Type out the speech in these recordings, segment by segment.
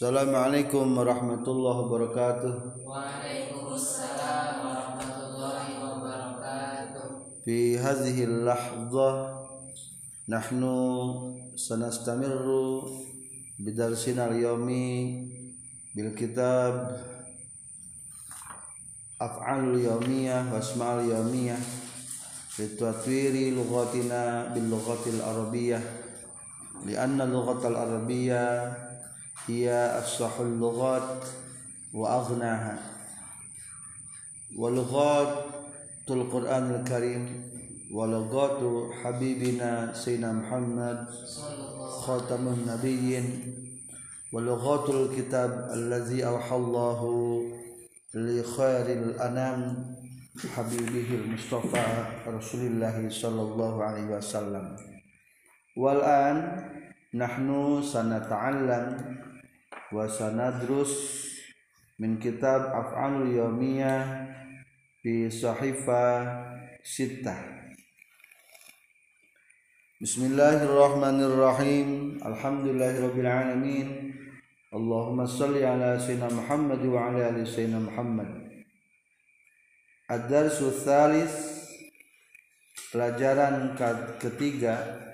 Assalamualaikum warahmatullahi wabarakatuh. Waalaikumsalam warahmatullahi wabarakatuh. Fi hadhihi al-lahdha nahnu sanastamirru bidarsina al-yawmi bil kitab af'alul yawmiyah wasma'al yawmiyah fi tatwiri lughatina bil lughatil arabiyyah li anna lughatal arabiyyah هي أفصح اللغات وأغناها. ولغات القرآن الكريم ولغات حبيبنا سيدنا محمد خاتم النبيين ولغات الكتاب الذي أوحى الله لخير الأنام حبيبه المصطفى رسول الله صلى الله عليه وسلم. والآن نحن سنتعلم wa sanadrus min kitab af'alul yawmiyah fi sahifa sittah. Bismillahirrahmanirrahim. Alhamdulillahirabbil alamin. Allahumma salli ala sayyidina Muhammad wa ala ali sayyidina Muhammad. Ad-darsu tsalis pelajaran ketiga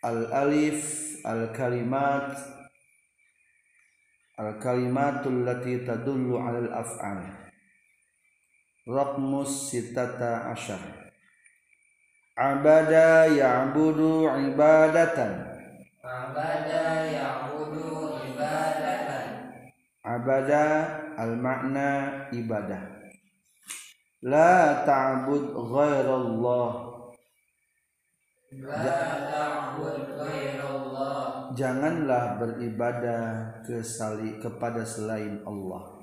Al-alif al-kalimat al-kalimatul lati tadullu 'ala al-af'al Raqmus sitata asyar. Abada ya'budu ibadatan. Abada ya'budu ibadatan. Abada al-makna ibadah. La ta'bud ghairallah La ta'bud ghairallah. Janganlah beribadah kesali kepada selain Allah.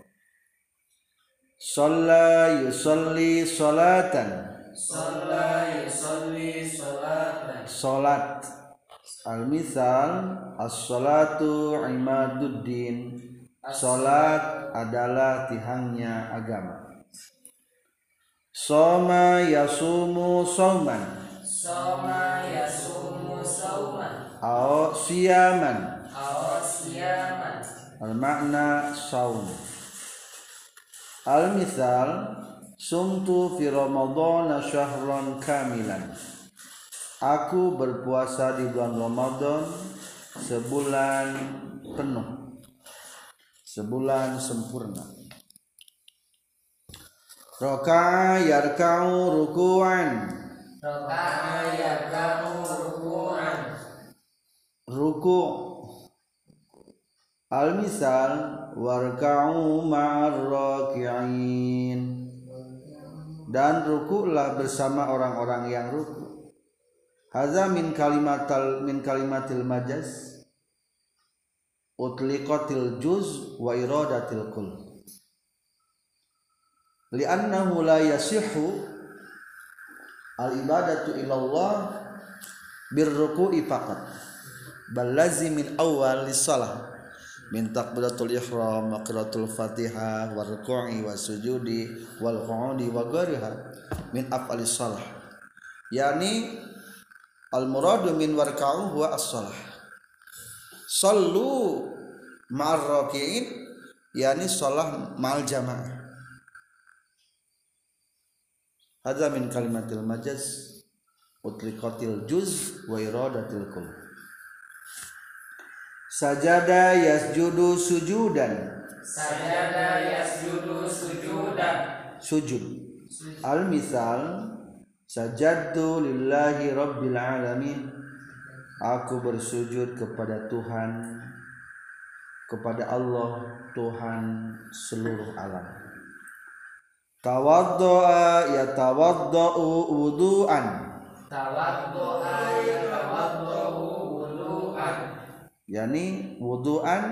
Shalla yusalli salatan. Shalla yusalli salatan. Salat. Al-misal As-salatu imaduddin. Salat adalah tihangnya agama. Soma yasumu soman Soma yasumu Ao siyaman Awas yaman. Al-makna saum. Al-misal Sumtu fi Ramadhan syahran kamilan. Aku berpuasa di bulan Ramadan sebulan penuh. Sebulan sempurna. Roka'a yarka'u ruku'an. Raka'a yarkamu ruku'an. Ruku' Al-misal warka'u ma'ar dan rukuklah bersama orang-orang yang ruku. Hadza min kalimatal min kalimatil majaz utliqatil juz wa iradatil kull. Li'annahu la yasihhu al ibadatu ila Allah birruku'i faqat bal lazim min awwal salah min takbiratul ihram wa qiraatul fatihah wa ruku'i wa sujudi wal qu'udi wa ghariha min af'alis salah yani al muradu min warka'u huwa as-salah sallu ma'ar raki'in yani salah ma'al jamaah. Hadza min kalimatil majaz utliqatil juz wa iradatil kull sajada yasjudu sujudan Sajada yasjudu sujudan. sujud al misal sajadtu lillahi rabbil alamin aku bersujud kepada Tuhan kepada Allah Tuhan seluruh alam tawaddoa yatawaddau wudu'an Tawaddu'a yatawaddu'u wudu'an. Yani wudu'an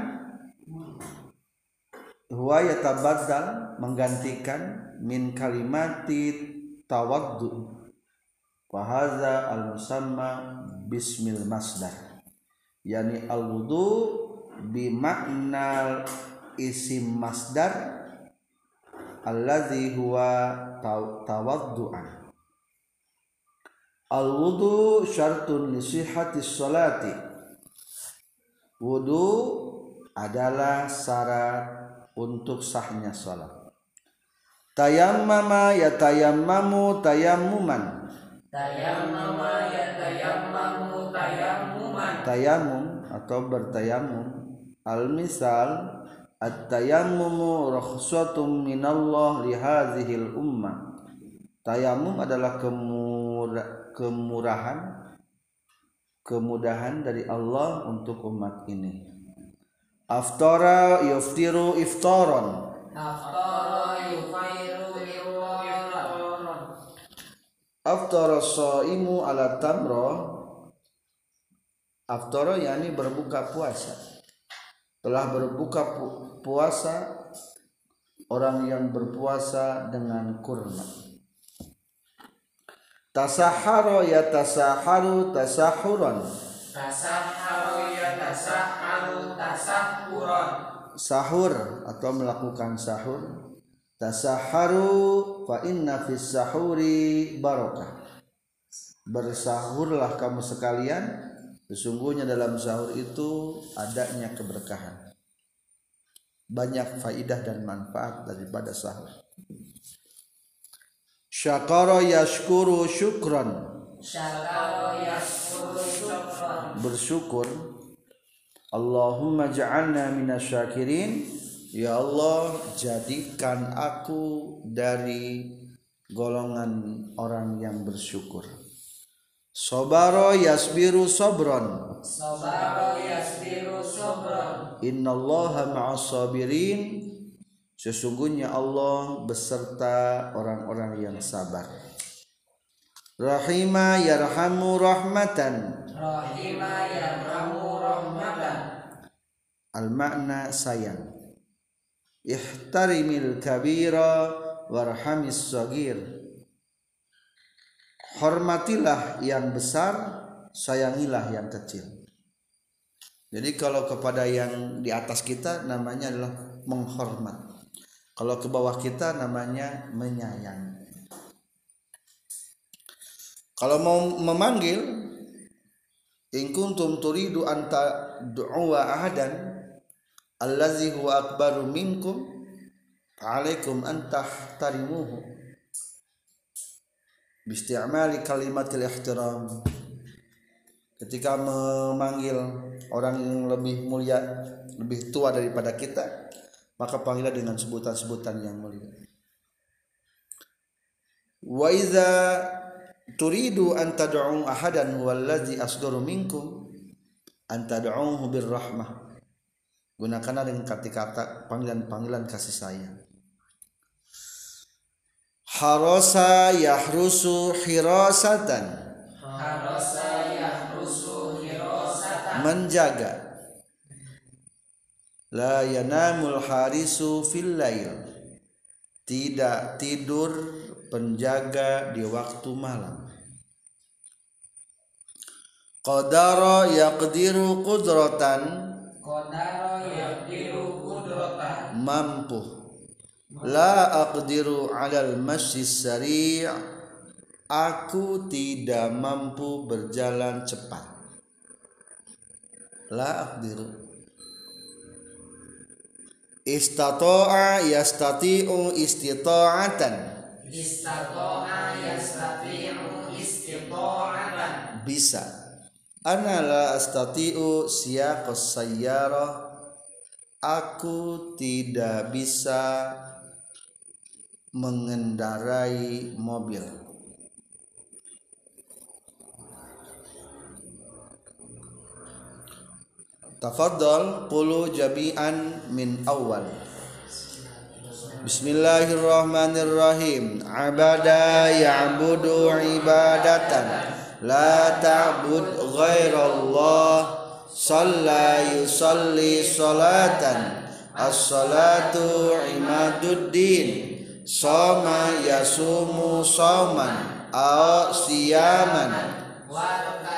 huwa yatabaddal menggantikan min kalimati tawaddu. Wa hadza al musamma bismil masdar. Yani al wudu bi makna isim masdar alladzi huwa tawaddu'an. Al wudu syartun li sihhati sholati wudu adalah syarat untuk sahnya salat tayammama ya tayammamu tayammuman. Tayammama ya tayammamu tayammuman. Tayammum atau bertayamum al misal at-tayammumu rukhsatun minallah li hadhil ummah. Tayamum adalah kemurah, kemurahan kemudahan dari Allah untuk umat ini. Aftara yuftiru iftaran aftara yufairu iwaran aftara shaimu ala tamra aftara yakni berbuka puasa. Telah berbuka pu- puasa orang yang berpuasa dengan kurma tasahharo ya tasaharu tasahuran tasahharu ya tasahharu tasahhuran sahur atau melakukan sahur. Tasaharu fa inna fis sahuri barakah bersahurlah kamu sekalian. Sesungguhnya dalam sahur itu adanya keberkahan. Banyak faidah dan manfaat daripada sahur syakara yashkuru syukran. Syakara yashkuru syukran. Bersyukur. Allahumma ja'alna minasyakirin ya Allah jadikan aku dari golongan orang yang bersyukur. Sobaro yasbiru sobron sabara yasbiru sabran Innallaha ma'as sabirin Sesungguhnya Allah beserta orang-orang yang sabar. Rahima yarhamu rahmatan. Rahima yarhamu rahmatan. Al-makna sayang. Ihtarimil kabira warhamis sagir. Hormatilah yang besar Sayangilah yang kecil. Jadi kalau kepada yang di atas kita namanya adalah menghormat Kalau ke bawah kita namanya menyayang. Kalau mau memanggil In kuntum turidu anta du'a ahadan allazi huwa akbaru minkum alaikum an tahtarimuhu. Bisti'mali kalimatil ihtiram. Ketika memanggil orang yang lebih mulia lebih tua daripada kita maka panggillah dengan sebutan-sebutan yang mulia. Wa iza turidu an tad'u ahadan huwallazi asgaru minkum an tad'uhu birrahmah. Gunakanlah dengan kata-kata panggilan-panggilan kasih sayang. Harasa yahrusu hirasatan. Harasa yahrusu hirasatan. Menjaga la yanamul harisu fil lail. Tidak tidur penjaga di waktu malam. Qadara yaqdiru qudratan. Qadara yaqdiru qudratan. Mampu. La aqdiru alal masyi sari' aku tidak mampu berjalan cepat. La aqdiru istata'a yastati'u istita'atan. Istata'a yastati'u istita'atan. Bisa. Ana la astati'u siyaqas sayyarah aku tidak bisa mengendarai mobil Tafadhal qulu jami'an min awal Bismillahirrahmanirrahim. Abada ya'budu ibadatan. La ta'bud ghairallah. Salla yusalli salatan. As-salatu imaduddin. Soma yasumu soman. Au siyaman. warka'u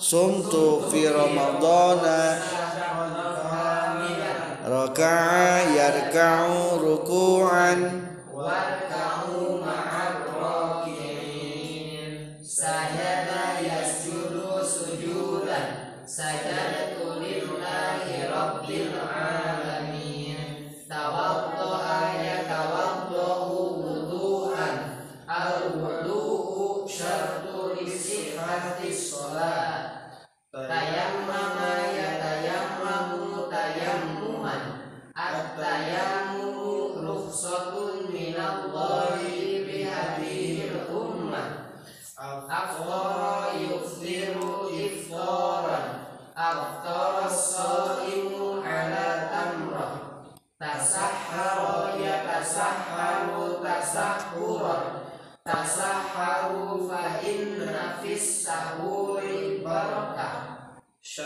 Sumtu fi ramadana Raka'a yarka'u ruku'an. Warka'u ma'ar raki'in sajada yasjudu sujudan. Sajadatu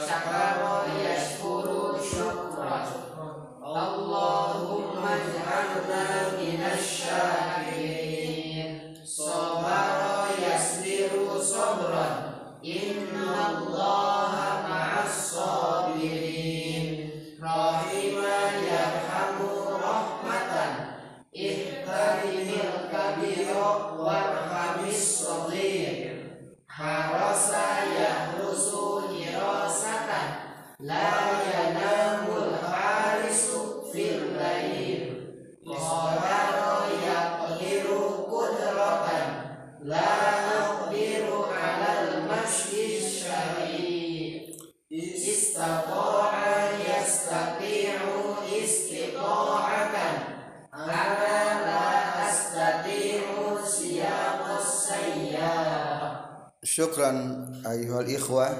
Shaka ayuhal ikhwah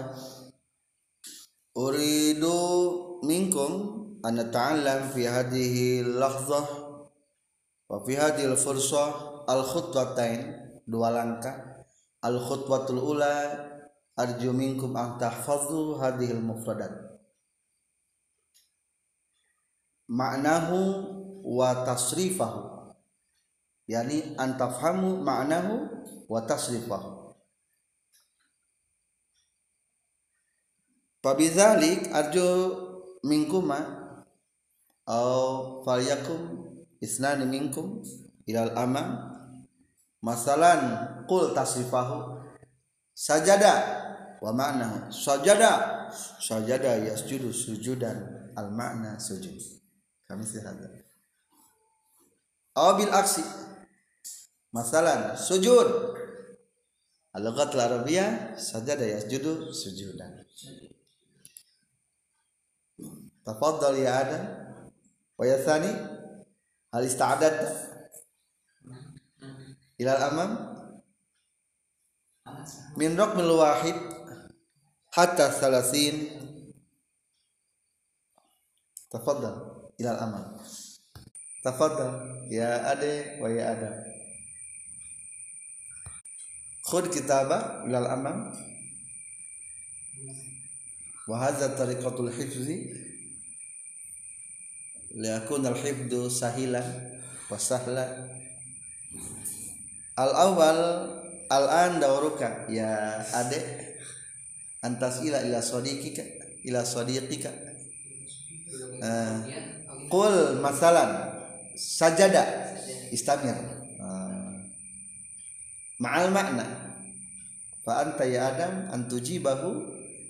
uridu minkum an nata'allam fi hadhihi lahzah wa fi hadhihi al-fursah al-khutwatain dua langkah. Al-khutwatul ula arju minkum an tahfazu hadhihi al-mufradat. Ma'nahu wa tasrifahu. Yani an tafhamu ma'nahu wa tasrifahu Pabidzalik arju mingkuma au falyakum isnani minkum ilal amam. Masalan qul tasrifahu sajada wa ma'nahu sajada sajada yasjudu sujudan al ma'na sujud. Kami sehada au bil aksi. Masalan sujud. Al-lughat al-arabiyyah sajada yasjudu sujudan تفضل يا آدم. ويا الثاني هل استعددت؟ إلى الأمام. من رقم الواحد حتى الثلاثين. تفضل إلى الأمام. تفضل يا أدي ويا آدم. خذ كتابة إلى الأمام. وهذا طريقة الحفظ. liakun al hifdu sahilan wasahla al awal al an dauruka ya adek antas ila ila sodikika ila sodikika uh, qul masalan sajada istamir uh, ma'al makna fa anta ya adam antujibahu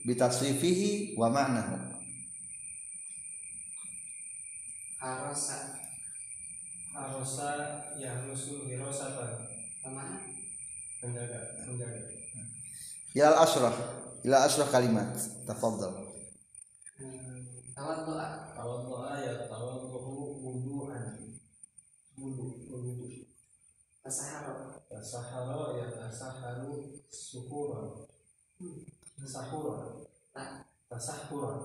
bitaswifihi wa ma'nahu Arasa Arosa yahrusu hirosatan Ke mana? menjaga menjaga ilal asrah ila asrah kalimat tafadhal. Tawad doa doa ya tawal dohu wudu'an. Wudu wudu. Tasaharo. Tasaharo ya tasaharu syukuran sahuran tasahuran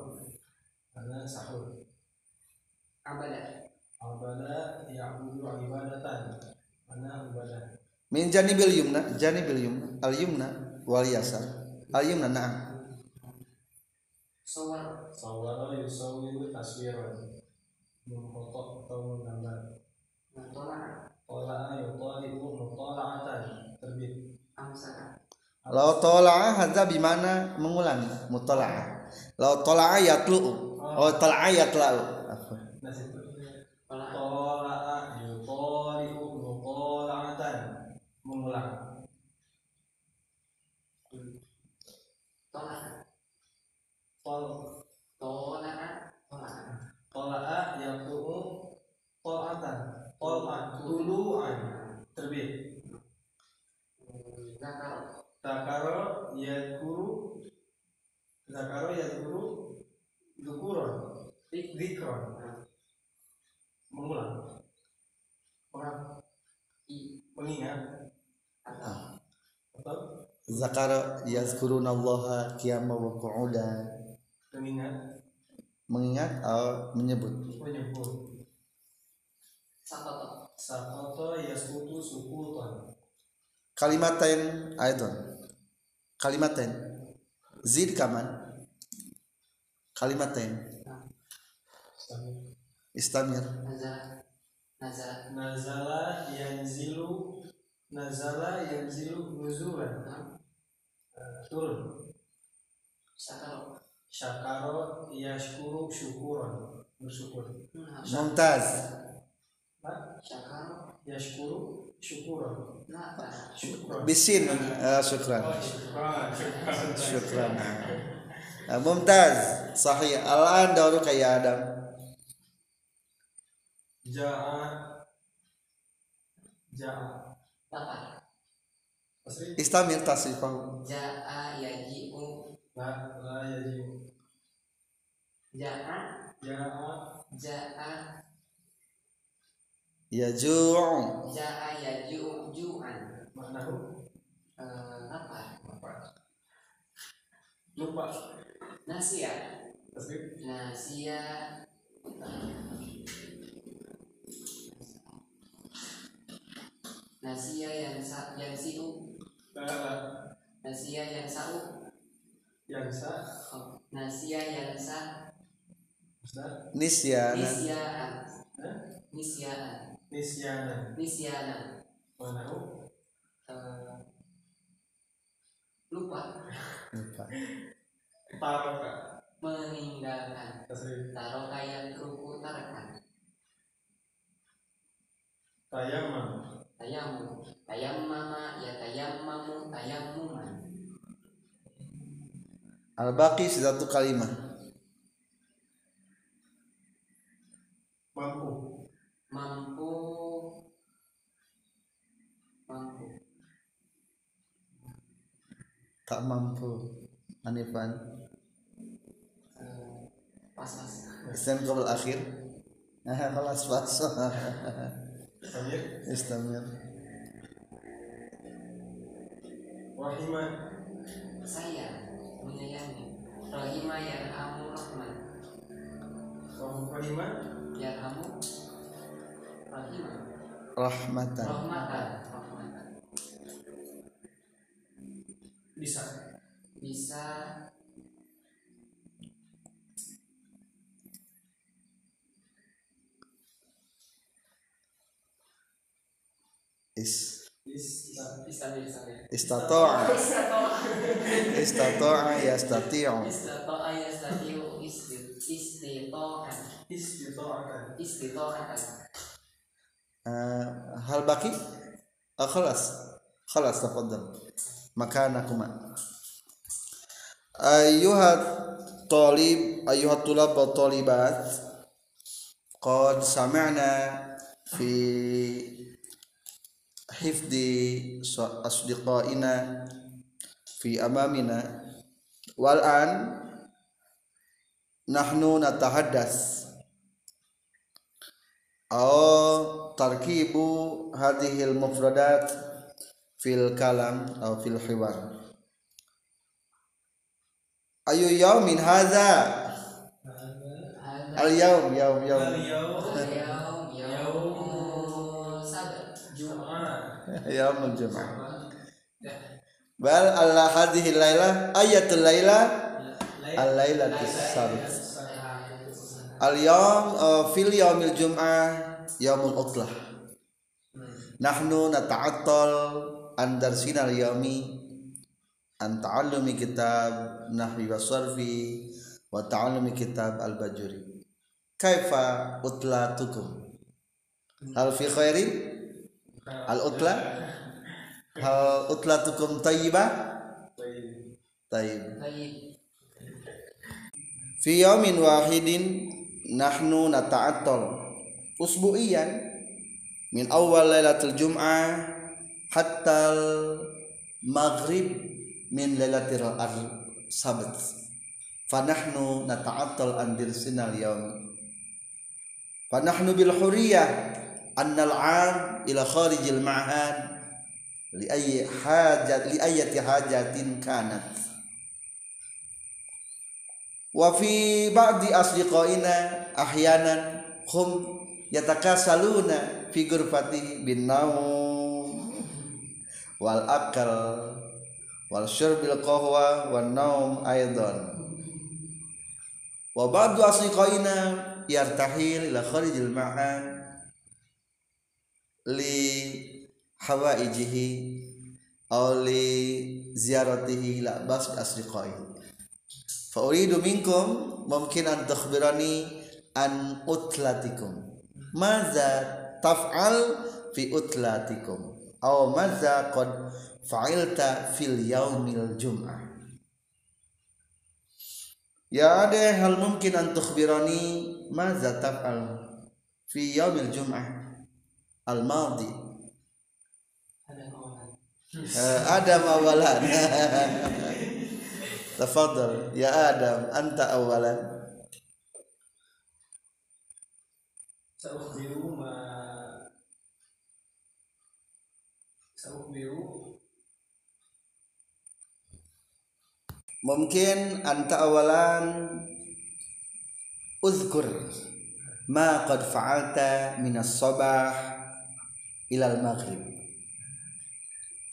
karena sahur Abada. Abada ya'budu ibadatan. Mana ibadah min janibil yumna janibil yumna al yumna wal yasar. Al yumna na'am. Sawar. Sawara yusawiru taswiran. Mengkotok atau menggambar. Mutola Tola'a yutalibu mutala'atan terbit. Amsaka law tala'a hadza bimana mengulangi? Mutala'a law tala'a yatlu'u. Oh tala'a yatla'u Tola Tola'a yutalibu mutala'atan mengulang. Tol Tola'a tola'atan tulu'an terbit Zakaro. Zakaro yadkuru Zakaro yadkuru Dukuron. Dikron Mengulang. I mengingat. Atau Atau zakara yazkurunallaha qiyaman wa qu'udan mengingat. Mengingat atau menyebut. Menyebut. Sakoto. sakoto yaskutu sukutan kalimatain aidan kalimatain. Zid kaman. Kalimatain istamir. Nazar. nazala yanzilu nazala yanzilu nuzulan. Eh, turun. Sakaro. syakaro yashkuru syukuran bersyukur. Nah, mumtaz. Nah, Sakaro. yashkuru syukuran. Nah, syukuran bisin eh, syukran. Syukran syukran. Syukran. Mumtaz. Sahih. Al-an dauru kayak adam jaa jaa asri istamir tasrifahu Ja'a yaji'u. la la yajibu Ja'a. jaa Ja'a. yaju' Ja'a yaji'u ju'an. maknahu Eh, apa? apa lupa Nasia. asri Nasia. Nasia yang sa yang siu. Nasia yang sau. yang sa Oh, Nasia yang sa. Ustaz nisyana Nisyaan. Hah? Nisyaan. nisyana Nisyana. maknahu Eh, lupa Lupa. taroka meninggalkan taruh kayak ruku tarakan tayamam ayammu ayam mama ya tayammamu ayam Al-Baqi satu kalimat Mampu. Mampu. Mampu. Tak mampu anifan eh, Pas-pas. Sen kabel akhir. Kelas pas. samir istamir rahimah. Saya menyayangi rahima yarhamu rahman. Rahimah? Yarhamu rahima rahmatan. Rahmatan rahmatan. Bisa. Bisa is istatoa istatoa yastatiu istatoa yastatiu istitoa istitoa hal baki? Ah, khalas. Khalas tafadhal. Makanakuma ayuhat talib ayuhat tulab wa talibat. Qad sami'na fi hifdi asdiqaina fi amamina. Wal an nahnu natahaddas. Aw tarkibu hadhil mufradat fil kalam atau fil hiwar. Ayu yaumin hadza al yaum yaum yaum yaumul jum'ah bal alla hadhihi laila ayatul laila? Al laila sabt al yaum eh, fil yaumil jumaah yaumul utlah. Nahnu nata'attal an darsina al yaumi an ta'allumi kitab nahwi wa sarfi wa ta'allumi kitab al bajuri kaifa utlatukum hal fi khairin? al utla hal utla tukum tayyibah? Tayyib. Fi yaumin wahidin nahnu nata'attal. Usbu'iyan min awal lailatul jum'ah hatta maghrib min lailatil sabat. Fanahnu nata'attal an dirsinal yaum fanahnu bil huriyah ayyi hajat li ayati hajatin kanat wa fi ba'di asdiqaina ahyanan hum yatakasaluna fi ghurfatihi bin naum wal akal wal syurbil qahwa wan naum aidan wa ba'du asdiqaina yartahil ila kharijil ma'an li hawaijihi aw li ziyaratihi ila bas asdiqaihi fa uridu minkum mungkin an tukhbirani an utlatikum. Madza taf'al fi utlatikum? Aw madza qad fa'ilta fil yaumil jum'ah? Ya ada hal mungkin an tukhbirani? Madza taf'al fi yaumil jum'ah al-madi. Ada kawan. Eh, Adam awalan. Tafadhal. Ya Adam anta awalan. Sa'ukhbiru ma Sa'ukhbiru. Mungkin anta awalan. Uzkur ma qad fa'alta min as-sabah ila al-maghrib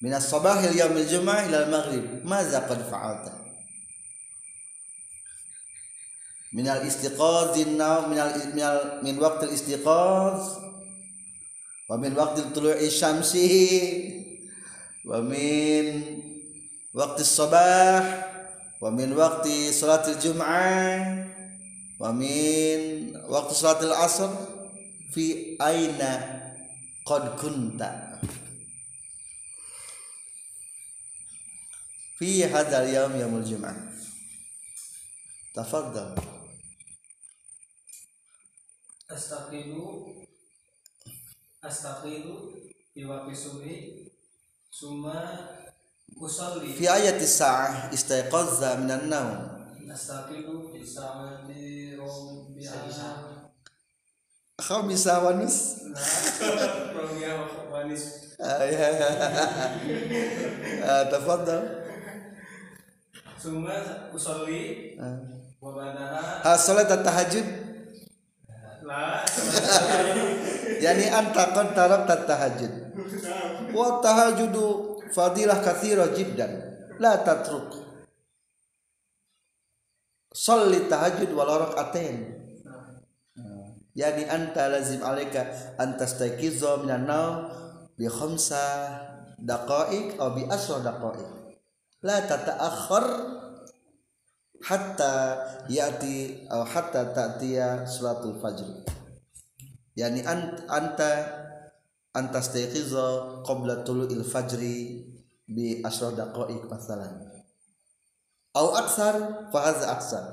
min as-sabah ila yaum al-jum'ah ila al-maghrib madza qad fa'alta min al-istiqaz din-naum min al min, al, min waqt al-istiqaz wa min waqt tulu'i syamsi wa min waqt as-sabah wa min waqti salatil jum'ah wa min waqti salatil asr fi aina qad kunta. Fi hadzal yaum yaumul jum'ah. Tafaddal Astaqilu Astaqilu Fi waqti subhi Summa Usalli. Fi ayati sa'ah istaiqazza minan naum Astaqilu Fi sa'ati Rombi'ah khamisa Wanis Summa. Wa badaha ha salat tahajud? La yani anta qad tarakta tahajud. Wa tahajudu fadilah kathira jiddan. La tatruk. Salli tahajud wal rak'atain yani anta lazim alaika an tastayqiza minan naum bi khamsa daqa'iq aw bi asra daqa'iq. La tata'akhkhar hatta yati aw hatta ta'tiya salatul fajr. Yani ant, anta anta stayqiza qabla tulu'il fajri bi asra daqa'iq masalan aw aksar fa hadza aksar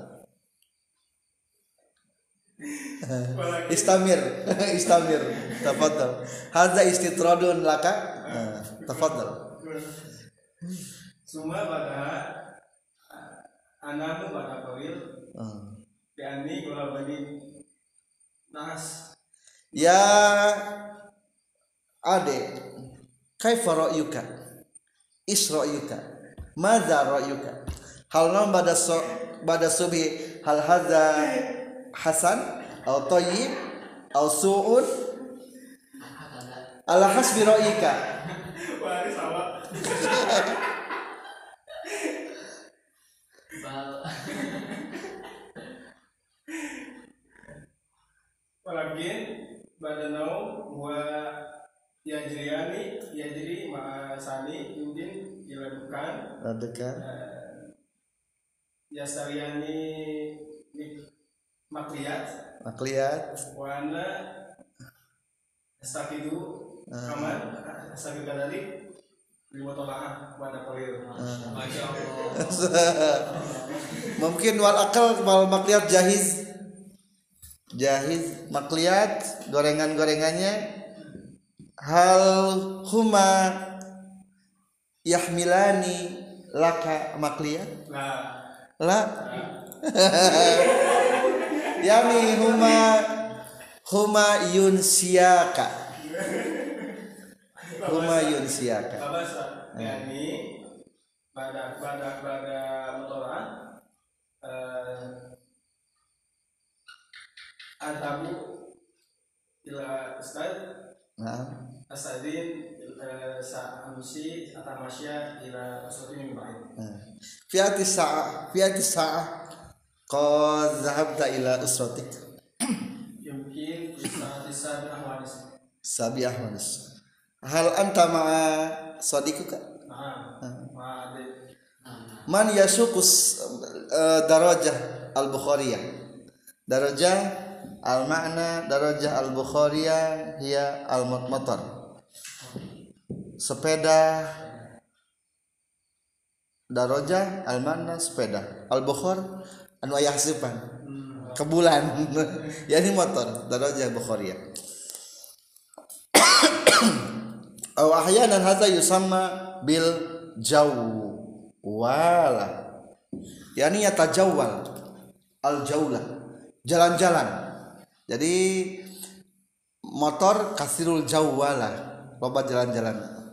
istamir. Istamir. Tafadhal. Hadza istitradun laka? Ah, tafadhal. Summa badaha Anamu pada kawil. Ah. Bi'ani Gula bani Nas ya ade kaifa ra'yuka? Is ra'yuka? Madza ra'yuka? Hal nam bada so, bada subhi? Hal hadza hasan atau tayyib atau su'un ala hasbi ra'yika. Walakin Badanau Wa Yajriyani Yajri Ma'asani Mungkin dilakukan eh, Yasariani Makliyat makliat. Wana Astakidu Aman Astakidu kadari Lima Pada Masya Allah. mungkin wal akal wal makliat jahiz. Jahiz makliat gorengan-gorengannya. Hal huma yahmilani laka makliat? Nah la yani huma huma yunsiaka huma yunsiyaka Kabasa yani pada pada pada motoran eh adhabu ila ustad nah asadin eh, sa amusi atamasya ila usrati min ba'id fi ati sa'ah fi ati sa'ah qad dhahabta ila usratik. Yumkin sabi ahwanis. Hal anta ma'a nah ma'ade man yasukus uh, darajah al bukhariyah darajah al makna darajah al bukhariyah hiya al motor sepeda. Darajah al makna sepeda. Al bukhar anu ayah sepan ke bulan. Ya ini motor. Darajah bukhari ya. Aw ahyanan hadza yusamma bil jawwala yakni yatajawwal al jaula jalan-jalan. Jadi motor kasirul jawwala loba jalan-jalan.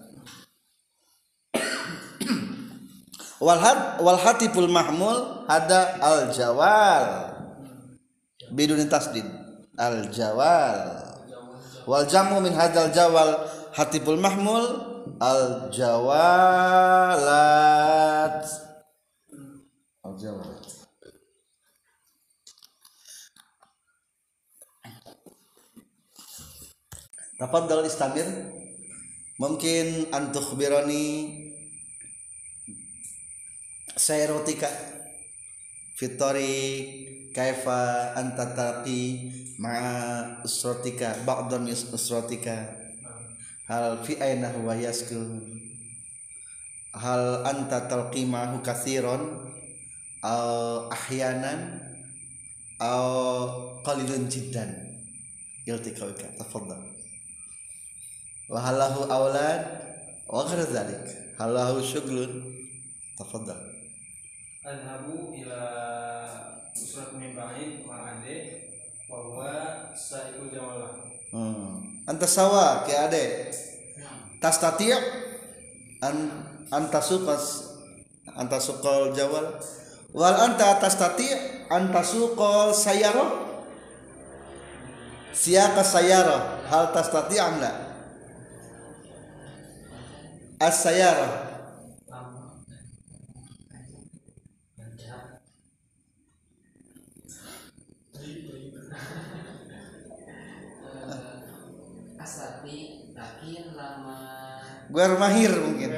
Wal had wal hatiful mahmul hada al jawal biduni tasdid. Al jawal wal jamu min hadal jawal hatibul mahmul al jawalat. Al jawalat. Tafadhal istamir. Mungkin antuk bironi sayrotika fitori kaifa anta taqi ma'a usratika ba'dan min usratika hal fi aina huwa yaskun hal anta talqi ma'ahu kathiran aw ahyanan? Aw qalilun jiddan? Iltiqauka tafadhal. Wa halahu aulad wa ghairu dhalik. Halahu syughlun adhabu ila usrat min ba'id ma'ade wa huwa sa'iqul jawala. Hmm. Anta sawa ke ade. Tastati' an anta suqas anta suqal jawal. Wal anta tastati' anta suqal sayara? Siaka sayara hal tastati' am la Gua mahir mungkin.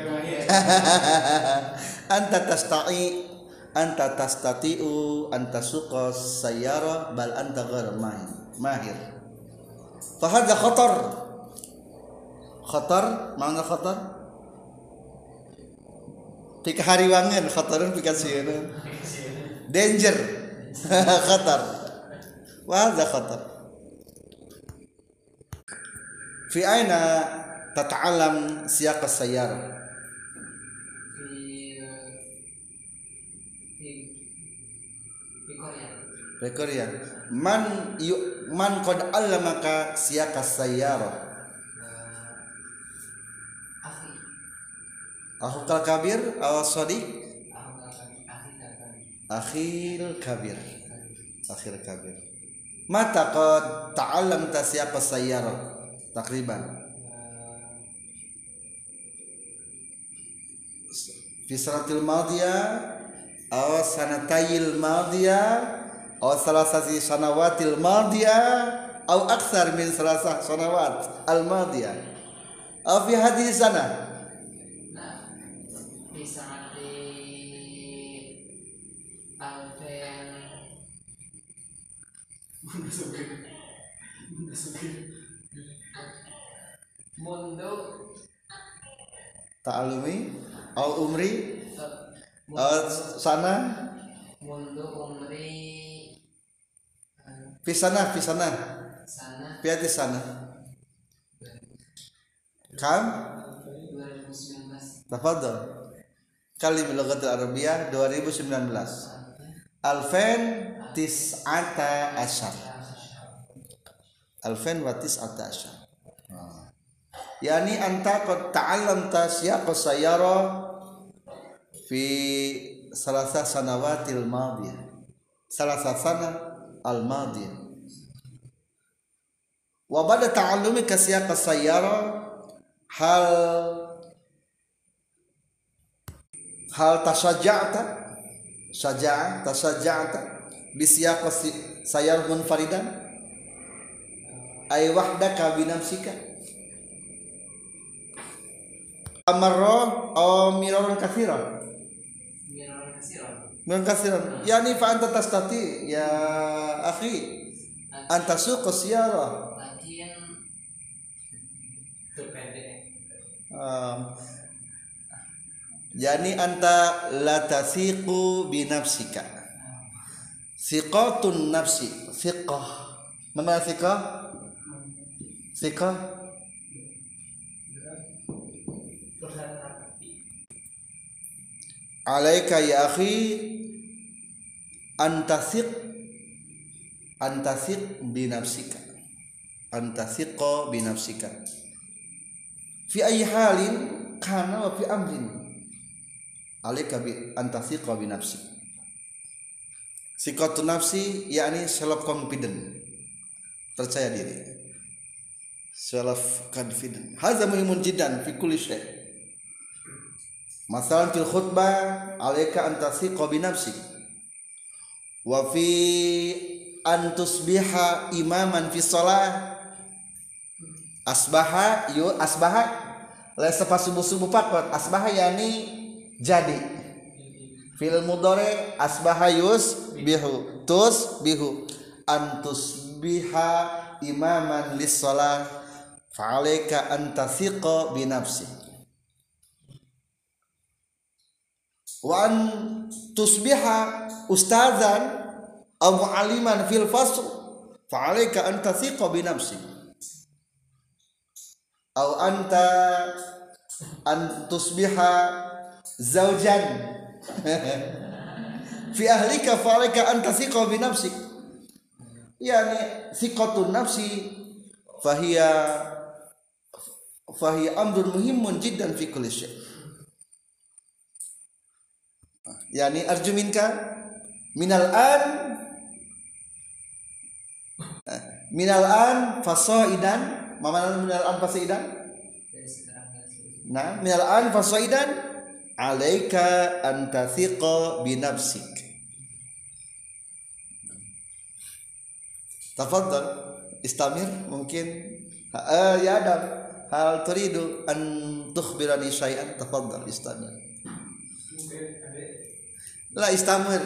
anta tasta'i anta tastati'u anta suqas sayyara bal anta ghair mahir. Mahir. Fahadha khatar. Khatar, mana khatar? Pika hariwangan khatarun pika sieun. Danger. khatar. Wahadha khatar. Fi aina tata'alam siyaq as-sayyarah? Rekoria. Man yu, man qad as-sayyarah? Eh, akhi Akhul kabir aw sadiq? aku akan akhi akan Akhil kabir. Akhir kabir. Mata qad ta'allamta siyaq as-sayyarah? Takriban. fisratil madia aw sanatayil madia aw salasati sanawatil madia aw aksar min salasah sanawat al madia aw fi hadhihi sana Mundo di sanati ta'alumi Al umri? Al sana? Mundu umri pisana pisana. Sana piati sana. Kam 2019 tafadhol. Kali bilogatil arabiyah 2019 alfen tis'ata asyar alfen wa tis'ata asyar yani anta qad ta'allamta siyaq sayyara fi salasa sanawatil madiyah. Salasa sana al madiyah wa ba'da ta'allumika siyaq sayyara hal hal tasajja'ta saja'a tasajja'ta bi siyaq sayyar munfaridan? Ay wahdaka bi nafsika amarra aw miraran katsiran Miraran kasiran. miraran katsiran yani fa anta tastati ya akhi. Anta suq siyara. Lakin um, yani anta la tasiqu bi nafsika. Siqatun nafsi. Siqah. Mana siqah? Siqah alaika ya akhi antasiq antasiq bi nafsika. Antasiqa bi nafsika. Fi ayi halin kana wa fi amrin. Alaika bi antasiqa bi nafsi. Sikatu nafsi yakni self confident. Percaya diri. Self confident. Hadza muhimun jiddan fi kulli syai' Masalan fil khutbah alaika an tasiqa bi nafsik. Wa fi an tusbiha imaman fi shalah. Asbaha yu asbaha. La sepa subuh subuh pakot asbaha yani jadi. Fil mudore asbaha yus bihu tus bihu. An tusbiha imaman lis shalah. Fa alaika an tasiqa bi nafsik wa an tusbiha ustazan aw mualliman fil fasl fa alayka an tathiqa bi nafsik aw anta an tusbiha zawjan. Fi ahlika fa alayka an tathiqa bi nafsik yani thiqatun nafsi fahiya fahiya amrun muhimun jiddan fi kulli syai' yani arju minka minal an minal an fasaidan mana minal an fasaidan nah minal an fasaidan alaika an tathiqa bi nafsik. Tafadhal istamir mungkin. Uh, ya adam hal turidu an tukhbirani syai'an? Tafadhal istamir la istamir.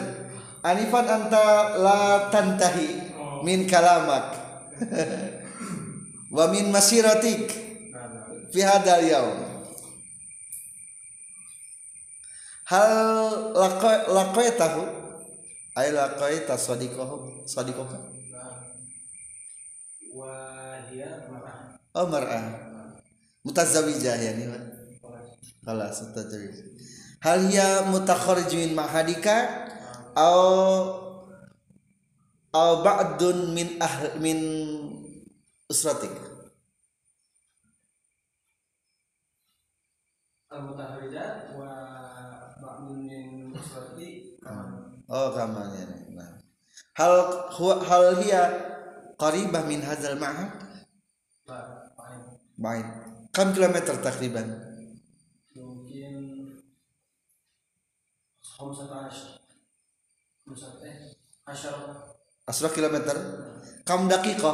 Anifan anta la tantahi oh. min kalamak. Wa min masiratik. Fi hadal yaum. Hal laqaitahu ay laqaita sadiqahu sadiqaka wa hiya mar'ah. Oh mar'ah. Mutazawijah ya nih kelas. Mutazawijah hal hiya mutakharrijun mahadika? Au au ba'dun min ahl min usratik? Al mutakharijat wa ba'dun min usratik oh kamanya nah hal hal hiya qaribah min hadzal ma'had? Baik. Kam kilometer takriban? khamsata asyar khamsata eh asyar 10 kilometer كم دقيقة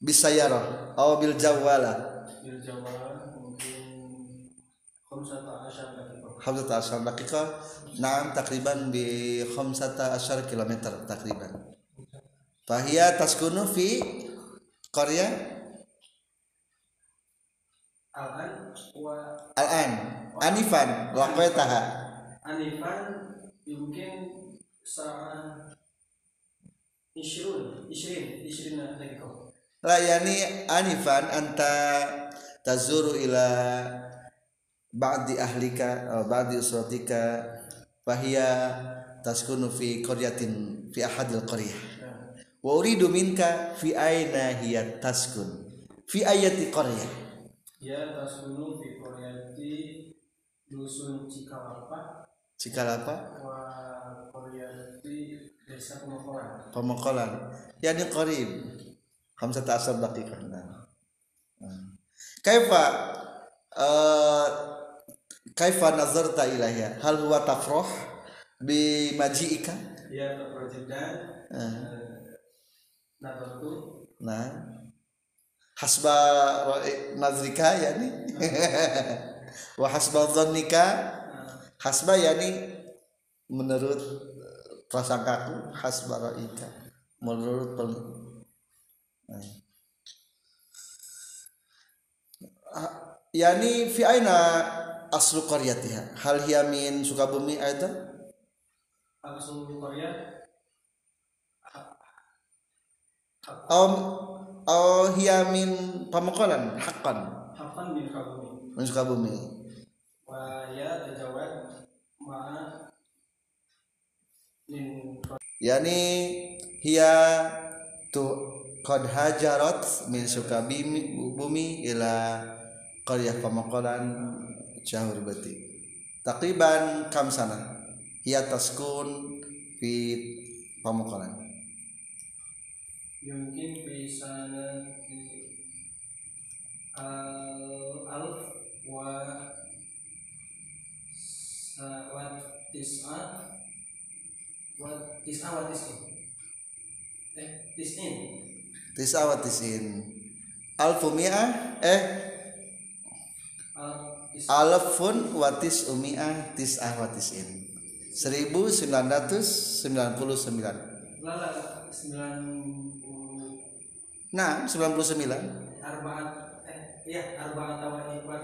بالسيارة أو بالجوالة bil jawa mungkin khamsata asyar daqiqah خمسة عشر دقيقة نعم تقريبا بخمسة عشر كيلومتر تقريبا فهي تسكن في قرية al-an wa الآن آنفا لقيتها Anifan ya mungkin secara Ishrun, Ishrin, Ishrin kok Layani Anifan anta tazuru ila ba'di ahlika eh, ba'di usratika fahiya taskunu fi qaryatin fi ahadil qaryah. Wa uridu minka fi aina hiya taskun fi ayati qaryah. Ya taskunu fi qaryati dusun Cikalapa Cikalapa desa Pemokoran. pemokolan yani qarib. Khamsat asar daqiqah nah. kaifa eh, kaifa nazarta ilaiha? Hal huwa tafrah bi maji'ika? Ya tafajidan Eh, nadartu nah. Hasba nazrika yani wa hasba dhannika hasba yani menurut prasangkaku hasba ra'ika. Menurut pel Nah. Ah, yani fi aina aslu qaryatiha? Hal hiya min sukabumi aidan langsung Korea aw aw hiya min pamukolan haqqan. Hakan bin Kabumi min sukabumi ya ma'a yani hiya tu qad hajarat min sukabumi bumi ila qaryah pamukolan jauh berarti takriban kam sana hiya taskun fi pamukolan yumkin bisa nanti al alf wa wa tis'a wa tis'a wa tis'in eh tis'in tis'a wa tis'in alfu mi'ah eh? Alfun wa tis'umi'ah tis'ah wa tis'in 1999 lala sembilan puluh nah 99 arbaat eh iya arbaat wa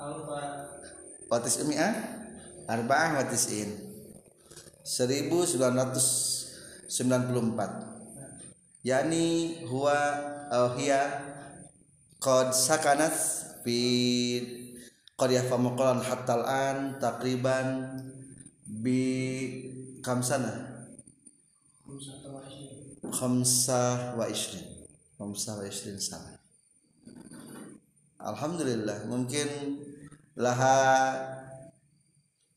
wa tis'in alfa wa tis'umi'ah arba'ah wa tis'in 1994 yakni huwa au hiya qad sakanat fi qaryah pamukolan hatta al-an takriban bi kam sana? Khamsah wa ishrin. Khamsah wa ishrin sana. Alhamdulillah mungkin laha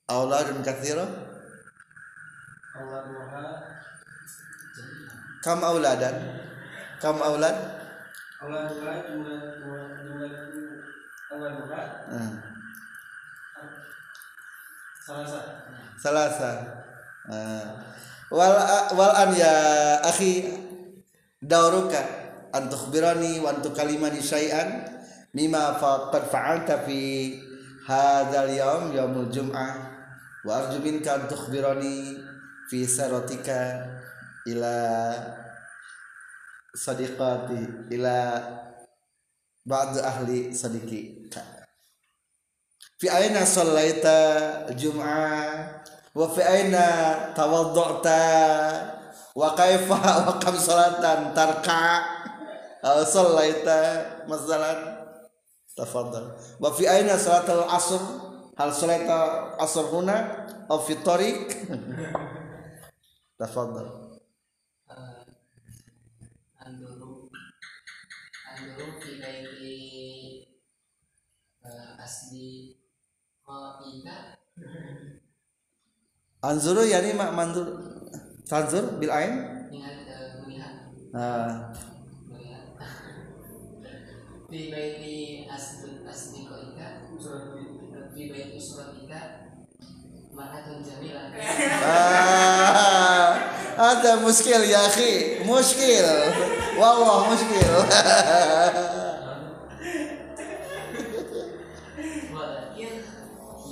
auladun kathira Allah duha kam auladan kam aulad Allah duha jumlah jumlah jumlah Allah duha Hmm. salah satu salasa Ah. wal wal an ya akhi dauruka an tukhbirani wa an tukallimani syai'an mimma faqad fa'alta fi hadzal yawm yaumul jum'ah. Wa arju minka an tukhbirani fi saratika ila sadiqati ila ba'd ahli sadiqika fi aina sallaita jum'ah? Wa fi aina tawadda'ta? Wa kaifa wa kam salatan tarka? Aw sallaita masalan tafadhal. Wa fi aina salatul asr? Hal salaita asr huna? Aw fi tariq? Tafadhal. Anduru Anduru fi baiti eh, asli Qaida anzuru yani ma manzur tanzur bil ain? Ingat eh, melihat. Ah. melihat Fi baiti asli asli Qaida Fi baiti suratika Marhatun jamilah Ah, ada muskil ya akhi, muskil. Wallah muskil.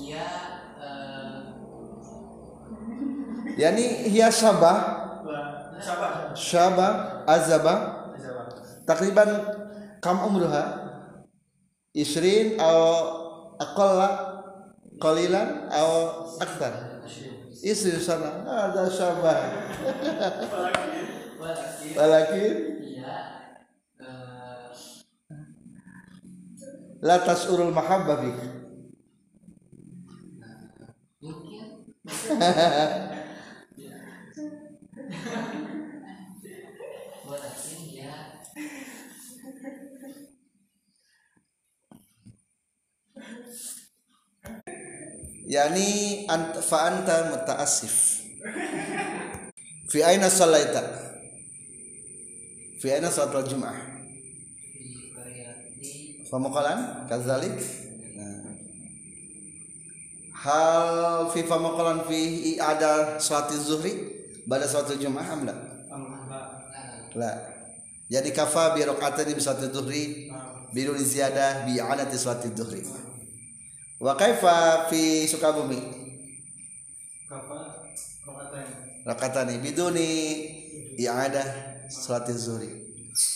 Ia eh, yani hiya syabah, Sabar. syabah, azabah. Sabar. Takriban kam umruha? Isrin atau aqalla qalilan atau aktar? Isrin sana. Ada syabah. Walakin Ia eh, la tas'urul mahabbah bik. Mungkin Walakin ya yani ant fa anta mutaassif. Fi aina sallaita fi aina salatul jum'ah di Famuqalan kadzalik? Nah. hal fi famuqalan fi ada salati zuhri? Pada salatul jum'ah am la? La. Jadi kafa bi rakaataini bi salati zuhri bidun ziyadah bi i'adati salati zuhri wa kaifa fi sukabumi? Kafa rokatain. rakatani biduni i'adah salati zuhri.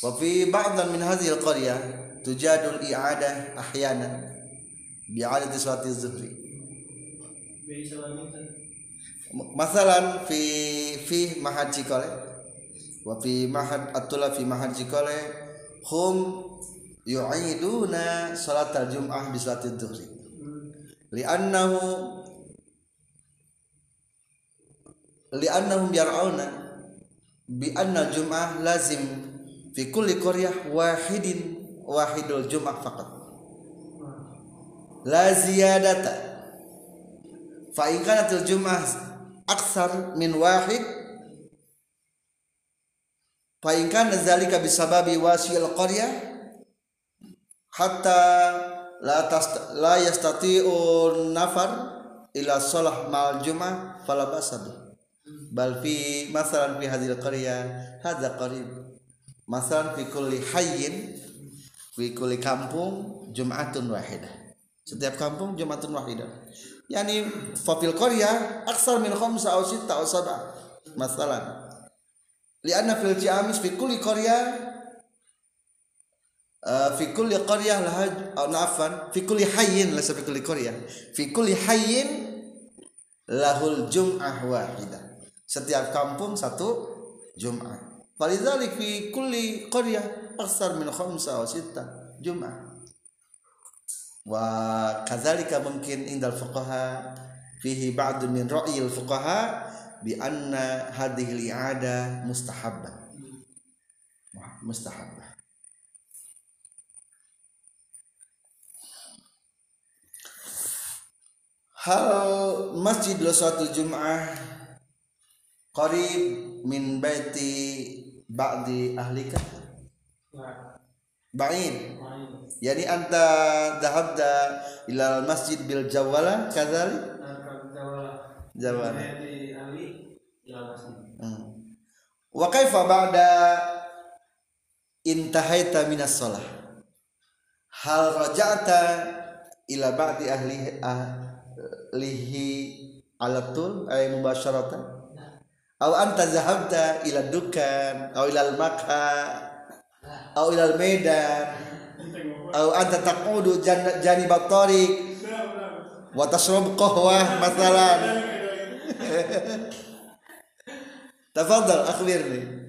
Wa fi ba'd min hadhihi al-qaryah tujadul i'adah ahyanan bi'adati salati zuhri. Masalan fi fi mahad cikole. Wa fi mahad atula fi mahad cikole hum yu'iduna salat al-jum'ah bi salati dhuhri li'annahu li'annahum yar'auna bi anna al-jum'ah lazim fi kulli qaryah wahidin wahidul jum'ah faqat. La ziyadata. Fa in jum'ah aksar min wahid fa in kana dzalika bisababi wasil qaryah hatta la tast la yastati'u nafar ila shalah mal jum'ah fala basabi bal fi masalan fi hadhil qaryah hadza qarib. Masalan fi kulli hayyin fi kulli kampung jum'atun wahidah. Setiap kampung jum'atun wahidah. Yani fa fil qaryah aksar min khamsa aw sitta aw sab'a. Masalan. Lianna fil ciamis fi kulli qaryah uh, fi kulli qaryah laha aw nafan fi kulli hayyin lasa fi kulli qaryah. Fi kulli hayyin lahul jum'ah wahidah. Setiap kampung satu jum'ah. Falidzalik fi kulli qaryah aksar min khamsa aw sitta jum'ah. Wa kadzalika mungkin indal fuqaha fihi ba'd min ra'yil fuqaha bi anna hadhihi al-i'ada mustahabbah mustahabbah hal masjid suatu jum'ah qarib min baiti ba'di ahlika ba'id main. yani anta dhahabta ila masjid bil jawala kadzalik jawala. Hmm. Wa kaifa ba'da intahaita minas shalah? Hal raja'ta ila ba'di ahli ahlihi lihi alatul ay mubasharatan. Aw anta zahabta ila dukan aw ila al makha aw ila al medan aw anta taqudu janib at-tariq wa tashrab qahwah mathalan. Tafaddal akhbirni.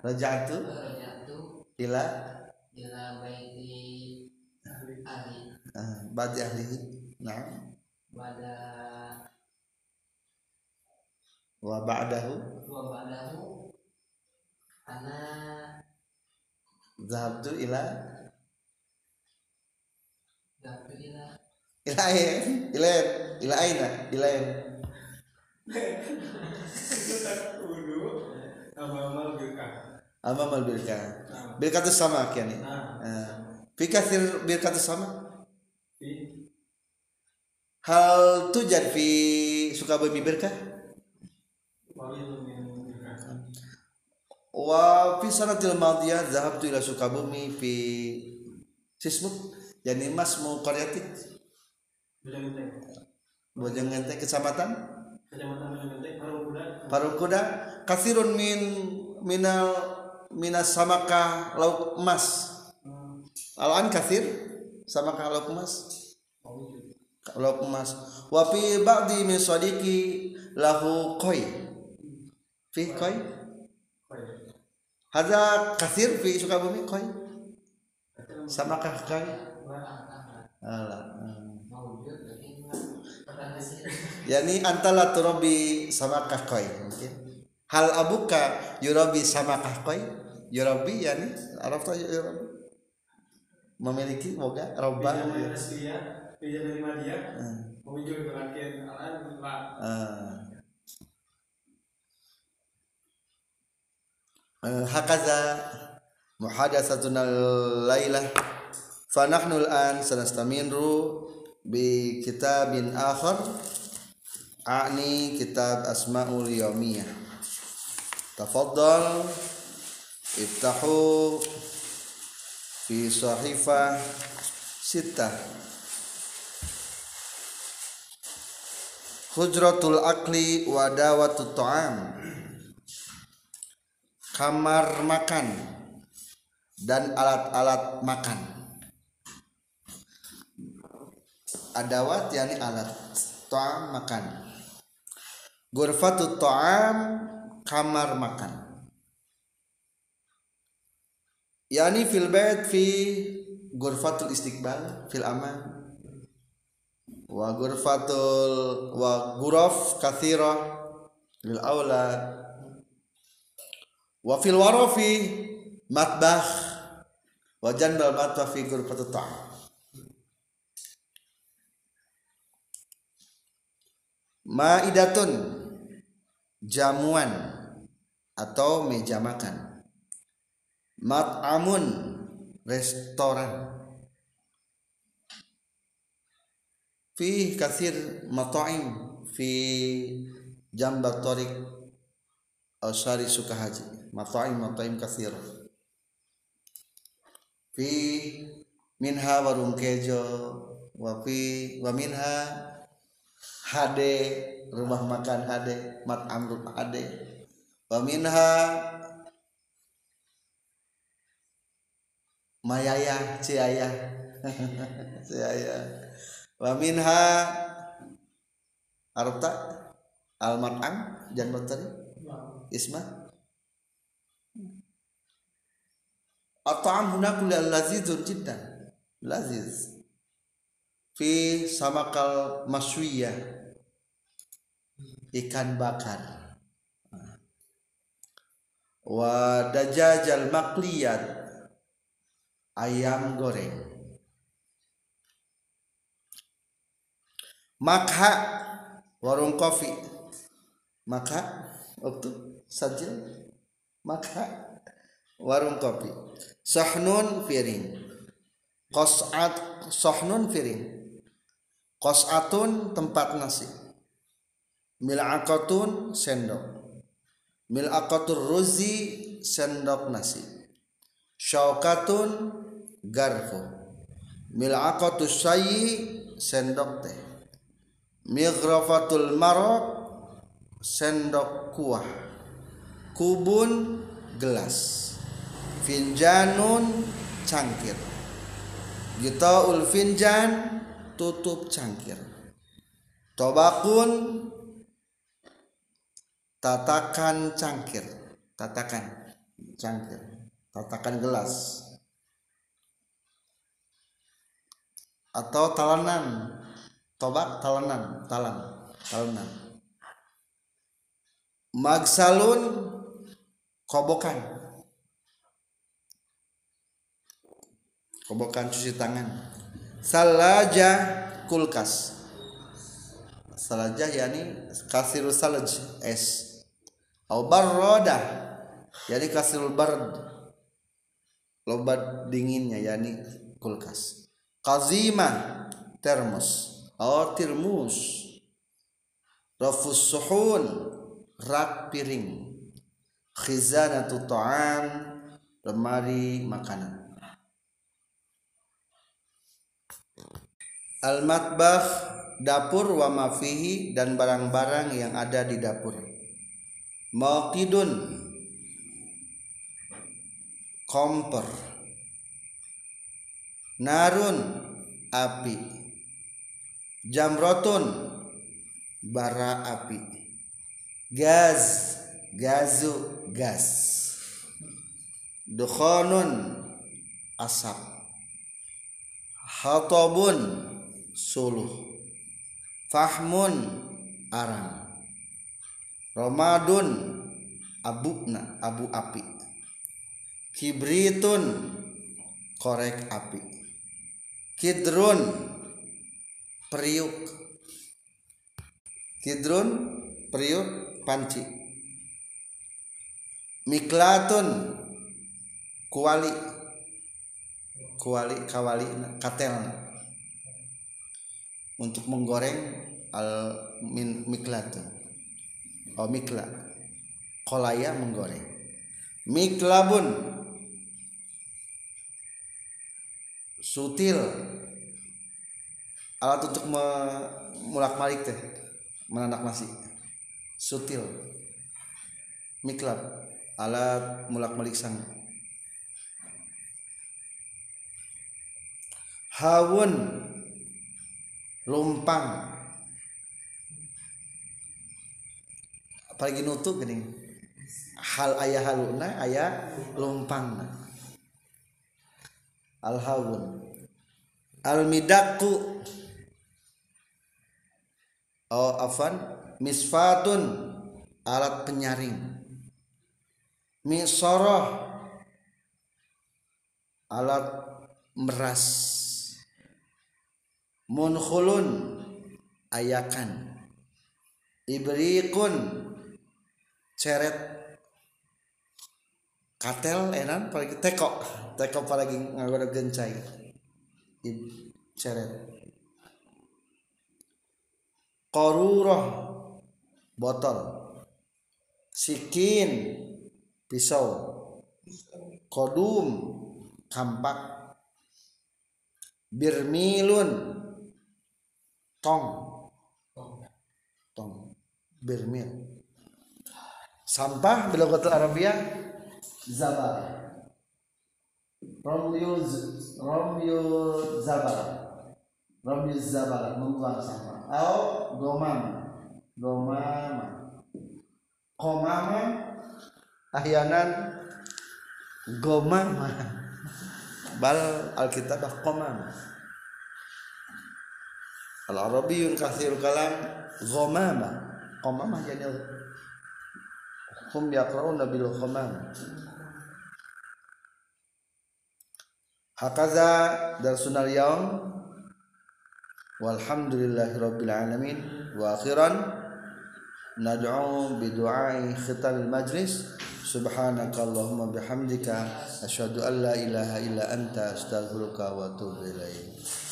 Raja'tu. Eh, Raja'tu. Ila. Ila baiti ahli. Ah, ahli. Nah. Bada. Wa ba'dahu. Wa ba'dahu. Ana. Zahabtu ila. Zahabtu ila. Ila ain. Ila ain. Ila ila Amamal birka tu sama kian ya? eh, ni. Fikah sir birka tu sama? Hal tu jadi fi Sukabumi berkah? Wa fi sanatil zahab tu ila Sukabumi fi sismuk yani mas mau karyatik Bojong Genteng. Bojong kecamatan? Parung Kuda. Parung Kuda kasirun min minal minas samakah lauk emas. Hmm, alan kasir samakah lauk emas? Lauk emas. Wa fi ba'di min sadiqi lahu koi fi koi hadza kasir fi sukabumi koi samakah koi Hmm. yani antala turabi sama kahkoi mungkin. Hal abuka yurabi sama kahkoi yurabi yani arab tahu yurabi memiliki boga Madia, Hmm. Ah. Eh, hakaza muhadatsatuna lailah fa nahnu al-an sanastamiru bi kitabin akhar a'ni kitab asmaul yaumiyah tafaddal iftahu fi sahifah sittah ta'am Kamar makan dan alat-alat makan Adawat yakni alat Ta'am makan. Gurfatut ta'am Kamar makan. Yani fil bait fi Gurfatul istiqbal Fil aman wa ghurfatul wa ghuraf kathira lil aulad wa fil warafi matbah. Wa janbal matbah fi ghurfatut ta'am maidatun. Jamuan. Atau meja makan. Mat'amun. Restoran. Fi kathir mata'im. Fi jambat tariq Asari Sukahaji mata'im mata'im kathir. Fi minha warung kejo. Wa fi wa minha hade rumah makan hade mat'am rumah hade. Wa minha mayaya ciaya ciaya wa minha arta al mat'am jan tadi isma. At-ta'am huna kullu lazizun jiddan laziz. Fi samakal maswiyah ikan bakar. Wa dajajal makliyat ayam goreng. Makha warung kopi. Maka waktu sajil. Maka warung kopi. Sahnun piring. Qas'at sahnun piring. Qas'atun tempat nasi mil'aqatun sendok. Mil'aqatur ruzi sendok nasi. Syaukatun garfu mil'aqatus sayyi sendok teh. Mighrafatul marok sendok kuah. Kubun gelas. Finjanun cangkir. Gitaul finjan tutup cangkir. Tobakun tatakan cangkir. Tatakan cangkir. Tatakan gelas. Atau talanan. Tobak talanan. Talan. Talanan. Magsalun kobokan. Kobokan cuci tangan. Salaja kulkas. Salaja yani kasirul salaj es au barroda yani kasirul bard. Lobat dinginnya yani kulkas. Kazima termos. Atau tirmus rafus suhun rak piring. Khizanatu ta'am lemari makanan. Al matbah dapur wa mafihi dan barang-barang yang ada di dapur maqidun. Kompor narun api. Jamrotun bara api. Gaz gazu gas. Dukhonun asap. Hatobun suluh. Fahmun arang Romadun abukna abu api. Kibritun korek api. Kidrun periuk. Kidrun periuk panci. Miklatun kuali. Kuali kawali katel untuk menggoreng al miklatun oh mikla. Kolaya menggoreng. Miklabun sutil. Alat untuk mulak malik teh menanak nasi. Sutil. Miklab alat mulak malik sang. Hawun. Lumpang apalagi nutup gini. Hal ayah haluna ayah lumpang al hawun al midaku oh afan misfatun. Alat penyaring. Misoroh. Alat meras. Munkhulun. Ayakan. Ibriqun ceret. Katel enan palagi teko teko palagi ngagoda gencai. Ib ceret. Qaruroh botol. Sikin. Pisau. Kodum. Kampak. Birmilun. Tong. Tong. Birmil sampah bilogatul Arabia zabal romyul romyul zabal romyul zabal membuang sampah. Au gomam gomama. Komama ahyanan. Gomama. Bal alkitab komama al arabiyun kathirul kalam gomama. Gomama jadi hum yaqrauna bil ghamam hakaza darsunal yaum walhamdulillahi rabbil alamin wa akhiran nad'u bi du'ai khitamil majlis subhanaka allahumma bihamdika asyhadu an la ilaha illa anta astaghfiruka wa atubu ilaik